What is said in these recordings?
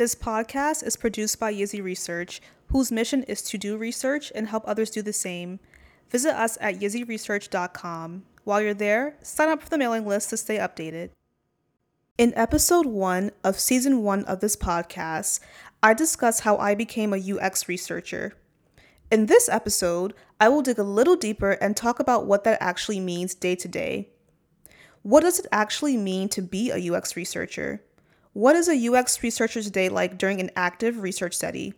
This podcast is produced by Yzzi Research, whose mission is to do research and help others do the same. Visit us at yzziresearch.com. While you're there, sign up for the mailing list to stay updated. In episode one of season one of this podcast, I discuss how I became a UX researcher. In this episode, I will dig a little deeper and talk about what that actually means day to day. What does it actually mean to be a UX researcher? What is a UX researcher's day like during an active research study?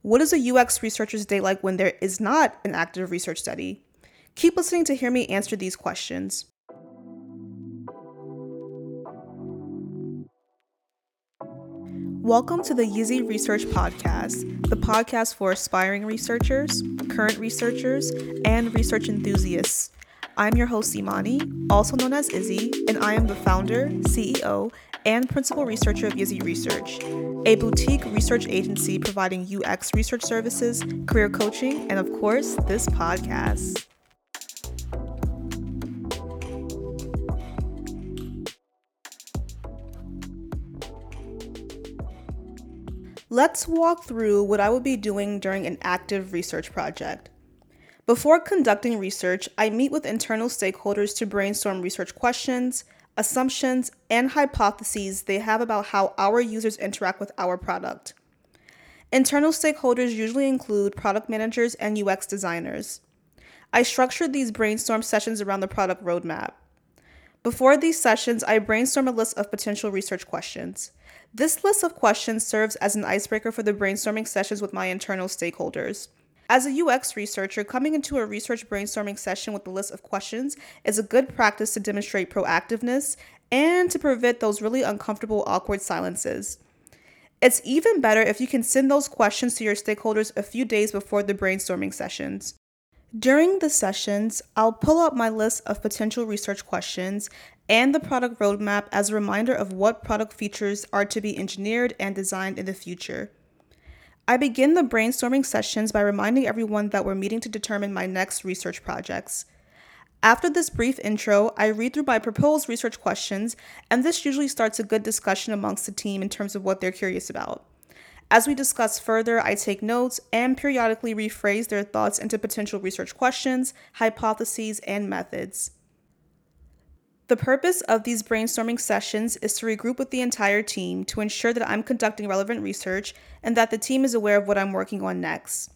What is a UX researcher's day like when there is not an active research study? Keep listening to hear me answer these questions. Welcome to the Yzzi Research Podcast, the podcast for aspiring researchers, current researchers, and research enthusiasts. I'm your host, Imani, also known as Izzy, and I am the founder, CEO, and principal researcher of Yzzi Research, a boutique research agency providing UX research services, career coaching, and of course, this podcast. Let's walk through what I would be doing during an active research project. Before conducting research, I meet with internal stakeholders to brainstorm research questions, assumptions, and hypotheses they have about how our users interact with our product. Internal stakeholders usually include product managers and UX designers. I structured these brainstorm sessions around the product roadmap. Before these sessions, I brainstorm a list of potential research questions. This list of questions serves as an icebreaker for the brainstorming sessions with my internal stakeholders. As a UX researcher, coming into a research brainstorming session with a list of questions is a good practice to demonstrate proactiveness and to prevent those really uncomfortable, awkward silences. It's even better if you can send those questions to your stakeholders a few days before the brainstorming sessions. During the sessions, I'll pull up my list of potential research questions and the product roadmap as a reminder of what product features are to be engineered and designed in the future. I begin the brainstorming sessions by reminding everyone that we're meeting to determine my next research projects. After this brief intro, I read through my proposed research questions, and this usually starts a good discussion amongst the team in terms of what they're curious about. As we discuss further, I take notes and periodically rephrase their thoughts into potential research questions, hypotheses, and methods. The purpose of these brainstorming sessions is to regroup with the entire team to ensure that I'm conducting relevant research and that the team is aware of what I'm working on next.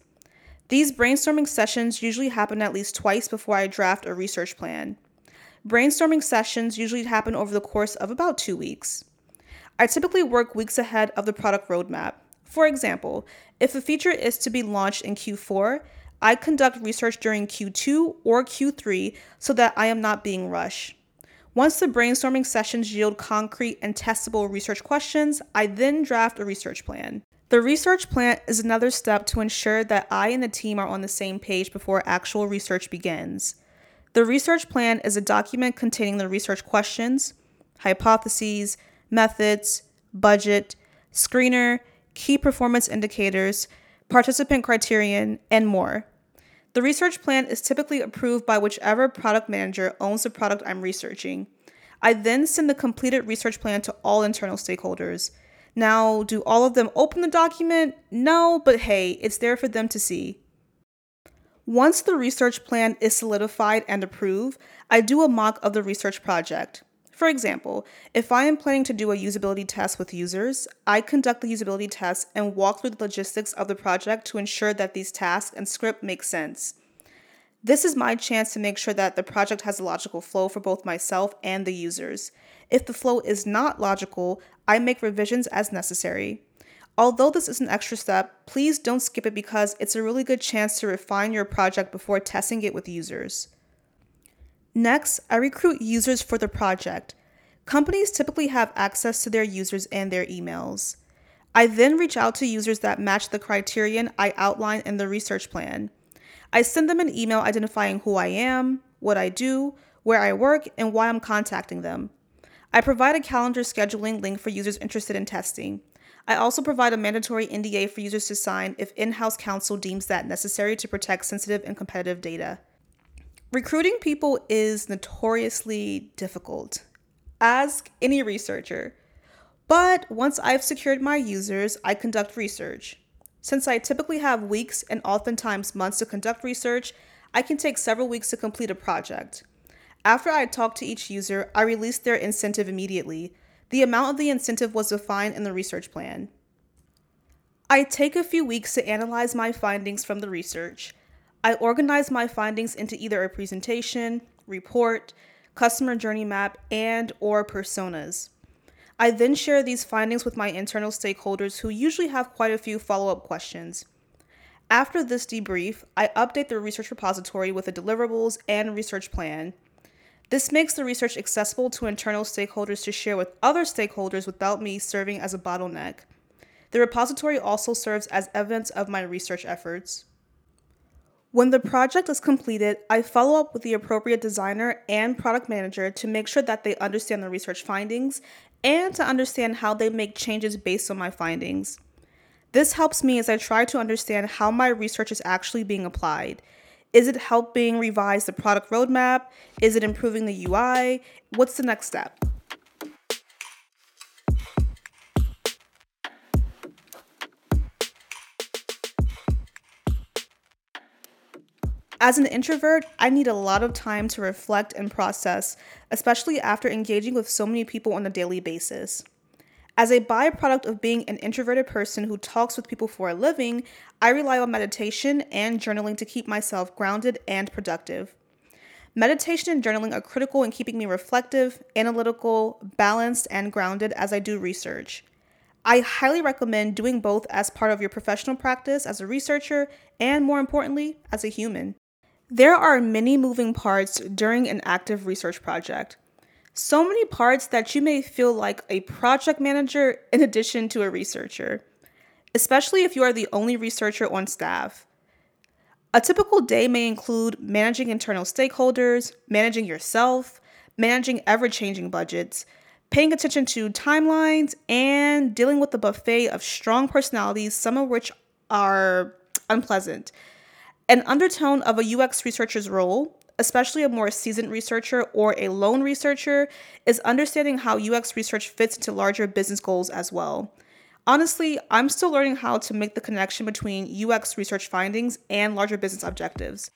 These brainstorming sessions usually happen at least twice before I draft a research plan. Brainstorming sessions usually happen over the course of about two weeks. I typically work weeks ahead of the product roadmap. For example, if a feature is to be launched in Q4, I conduct research during Q2 or Q3 so that I am not being rushed. Once the brainstorming sessions yield concrete and testable research questions, I then draft a research plan. The research plan is another step to ensure that I and the team are on the same page before actual research begins. The research plan is a document containing the research questions, hypotheses, methods, budget, screener, key performance indicators, participant criterion, and more. The research plan is typically approved by whichever product manager owns the product I'm researching. I then send the completed research plan to all internal stakeholders. Now, do all of them open the document? No, but hey, it's there for them to see. Once the research plan is solidified and approved, I do a mock of the research project. For example, if I am planning to do a usability test with users, I conduct the usability test and walk through the logistics of the project to ensure that these tasks and script make sense. This is my chance to make sure that the project has a logical flow for both myself and the users. If the flow is not logical, I make revisions as necessary. Although this is an extra step, please don't skip it because it's a really good chance to refine your project before testing it with users. Next, I recruit users for the project. Companies typically have access to their users and their emails. I then reach out to users that match the criterion I outline in the research plan. I send them an email identifying who I am, what I do, where I work, and why I'm contacting them. I provide a calendar scheduling link for users interested in testing. I also provide a mandatory NDA for users to sign if in house counsel deems that necessary to protect sensitive and competitive data. Recruiting people is notoriously difficult. Ask any researcher. But once I've secured my users, I conduct research. Since I typically have weeks and oftentimes months to conduct research, I can take several weeks to complete a project. After I talk to each user, I release their incentive immediately. The amount of the incentive was defined in the research plan. I take a few weeks to analyze my findings from the research. I organize my findings into either a presentation, report, customer journey map, and or personas. I then share these findings with my internal stakeholders who usually have quite a few follow-up questions. After this debrief, I update the research repository with the deliverables and research plan. This makes the research accessible to internal stakeholders to share with other stakeholders without me serving as a bottleneck. The repository also serves as evidence of my research efforts. When the project is completed, I follow up with the appropriate designer and product manager to make sure that they understand the research findings and to understand how they make changes based on my findings. This helps me as I try to understand how my research is actually being applied. Is it helping revise the product roadmap? Is it improving the UI? What's the next step? As an introvert, I need a lot of time to reflect and process, especially after engaging with so many people on a daily basis. As a byproduct of being an introverted person who talks with people for a living, I rely on meditation and journaling to keep myself grounded and productive. Meditation and journaling are critical in keeping me reflective, analytical, balanced, and grounded as I do research. I highly recommend doing both as part of your professional practice as a researcher and, more importantly, as a human. There are many moving parts during an active research project. So many parts that you may feel like a project manager in addition to a researcher, especially if you are the only researcher on staff. A typical day may include managing internal stakeholders, managing yourself, managing ever changing budgets, paying attention to timelines, and dealing with the buffet of strong personalities, some of which are unpleasant. An undertone of a UX researcher's role, especially a more seasoned researcher or a lone researcher, is understanding how UX research fits into larger business goals as well. Honestly, I'm still learning how to make the connection between UX research findings and larger business objectives.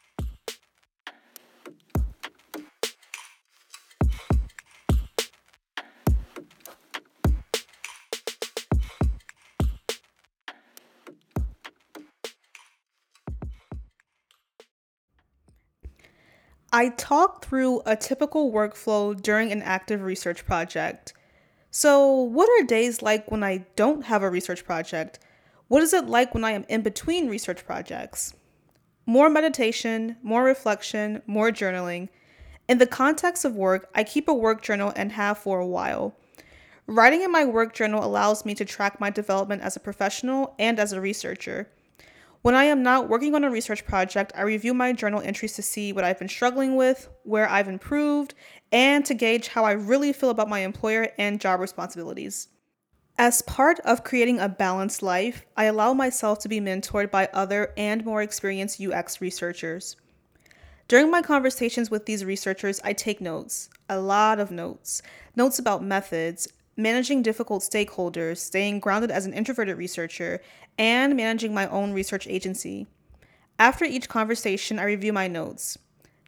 I talk through a typical workflow during an active research project. So, what are days like when I don't have a research project? What is it like when I am in between research projects? More meditation, more reflection, more journaling. In the context of work, I keep a work journal and have for a while. Writing in my work journal allows me to track my development as a professional and as a researcher. When I am not working on a research project, I review my journal entries to see what I've been struggling with, where I've improved, and to gauge how I really feel about my employer and job responsibilities. As part of creating a balanced life, I allow myself to be mentored by other and more experienced UX researchers. During my conversations with these researchers, I take notes, a lot of notes, notes about methods, managing difficult stakeholders, staying grounded as an introverted researcher, and managing my own research agency. After each conversation, I review my notes.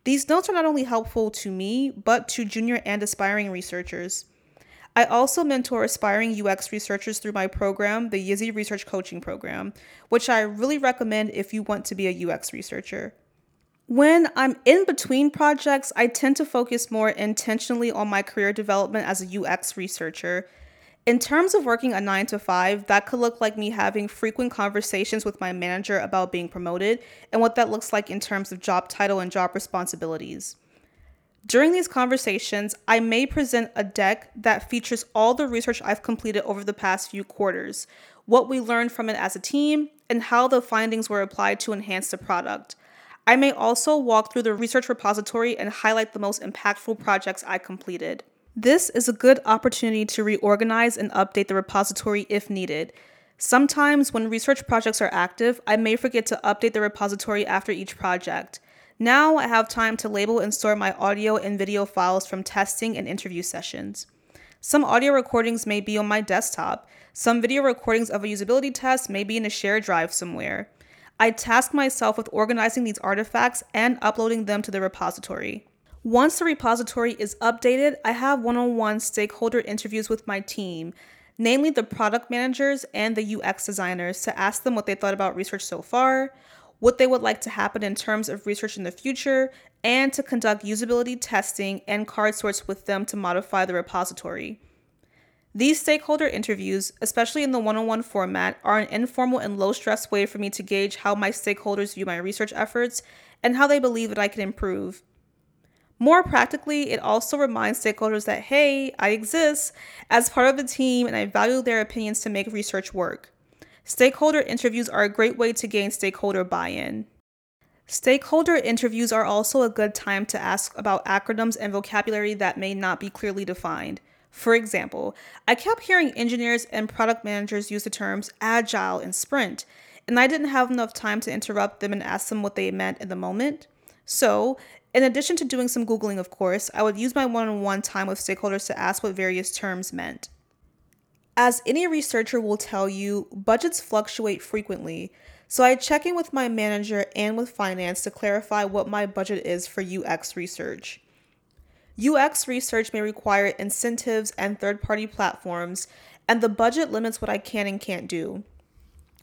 These notes are not only helpful to me, but to junior and aspiring researchers. I also mentor aspiring UX researchers through my program, the Yzzi Research Coaching Program, which I really recommend if you want to be a UX researcher. When I'm in between projects, I tend to focus more intentionally on my career development as a UX researcher. In terms of working a nine to five, that could look like me having frequent conversations with my manager about being promoted and what that looks like in terms of job title and job responsibilities. During these conversations, I may present a deck that features all the research I've completed over the past few quarters, what we learned from it as a team, and how the findings were applied to enhance the product. I may also walk through the research repository and highlight the most impactful projects I completed. This is a good opportunity to reorganize and update the repository if needed. Sometimes, when research projects are active, I may forget to update the repository after each project. Now I have time to label and store my audio and video files from testing and interview sessions. Some audio recordings may be on my desktop. Some video recordings of a usability test may be in a shared drive somewhere. I task myself with organizing these artifacts and uploading them to the repository. Once the repository is updated, I have one on one stakeholder interviews with my team, namely the product managers and the UX designers, to ask them what they thought about research so far, what they would like to happen in terms of research in the future, and to conduct usability testing and card sorts with them to modify the repository. These stakeholder interviews, especially in the one on one format, are an informal and low stress way for me to gauge how my stakeholders view my research efforts and how they believe that I can improve. More practically, it also reminds stakeholders that, hey, I exist as part of the team and I value their opinions to make research work. Stakeholder interviews are a great way to gain stakeholder buy in. Stakeholder interviews are also a good time to ask about acronyms and vocabulary that may not be clearly defined. For example, I kept hearing engineers and product managers use the terms agile and sprint, and I didn't have enough time to interrupt them and ask them what they meant in the moment. So, in addition to doing some Googling, of course, I would use my one on one time with stakeholders to ask what various terms meant. As any researcher will tell you, budgets fluctuate frequently, so I check in with my manager and with finance to clarify what my budget is for UX research. UX research may require incentives and third party platforms, and the budget limits what I can and can't do.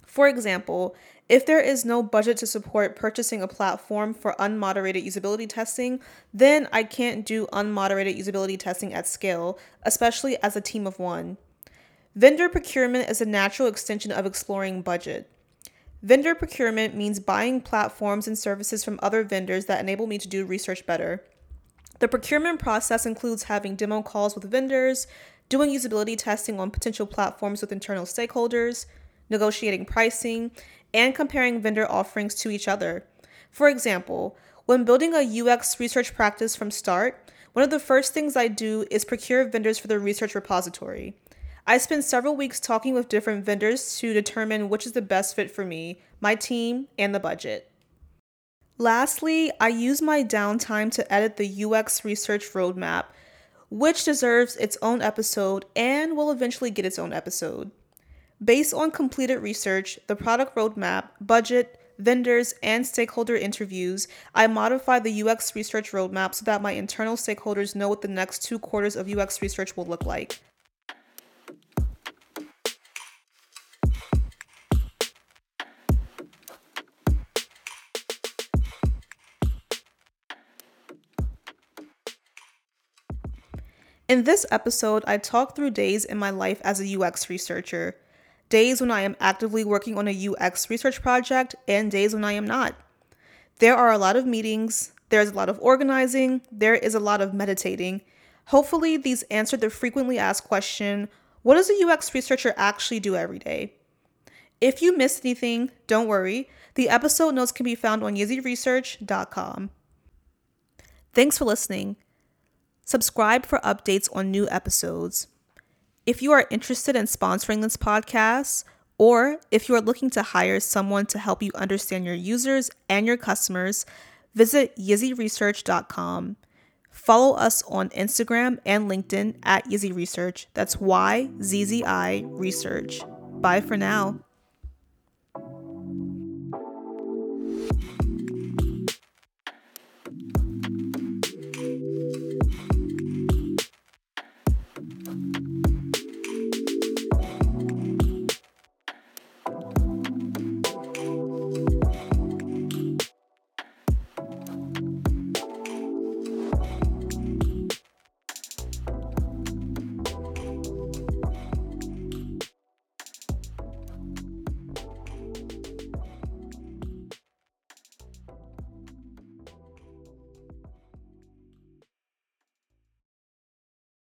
For example, if there is no budget to support purchasing a platform for unmoderated usability testing, then I can't do unmoderated usability testing at scale, especially as a team of one. Vendor procurement is a natural extension of exploring budget. Vendor procurement means buying platforms and services from other vendors that enable me to do research better. The procurement process includes having demo calls with vendors, doing usability testing on potential platforms with internal stakeholders, negotiating pricing, and comparing vendor offerings to each other. For example, when building a UX research practice from start, one of the first things I do is procure vendors for the research repository. I spend several weeks talking with different vendors to determine which is the best fit for me, my team, and the budget. Lastly, I use my downtime to edit the UX research roadmap, which deserves its own episode and will eventually get its own episode. Based on completed research, the product roadmap, budget, vendors, and stakeholder interviews, I modify the UX research roadmap so that my internal stakeholders know what the next two quarters of UX research will look like. In this episode, I talk through days in my life as a UX researcher days when I am actively working on a UX research project, and days when I am not. There are a lot of meetings, there's a lot of organizing, there is a lot of meditating. Hopefully, these answer the frequently asked question what does a UX researcher actually do every day? If you missed anything, don't worry. The episode notes can be found on yzziresearch.com. Thanks for listening. Subscribe for updates on new episodes. If you are interested in sponsoring this podcast, or if you are looking to hire someone to help you understand your users and your customers, visit yzziresearch.com. Follow us on Instagram and LinkedIn at Yzzi Research. That's Y Z Z I Research. Bye for now.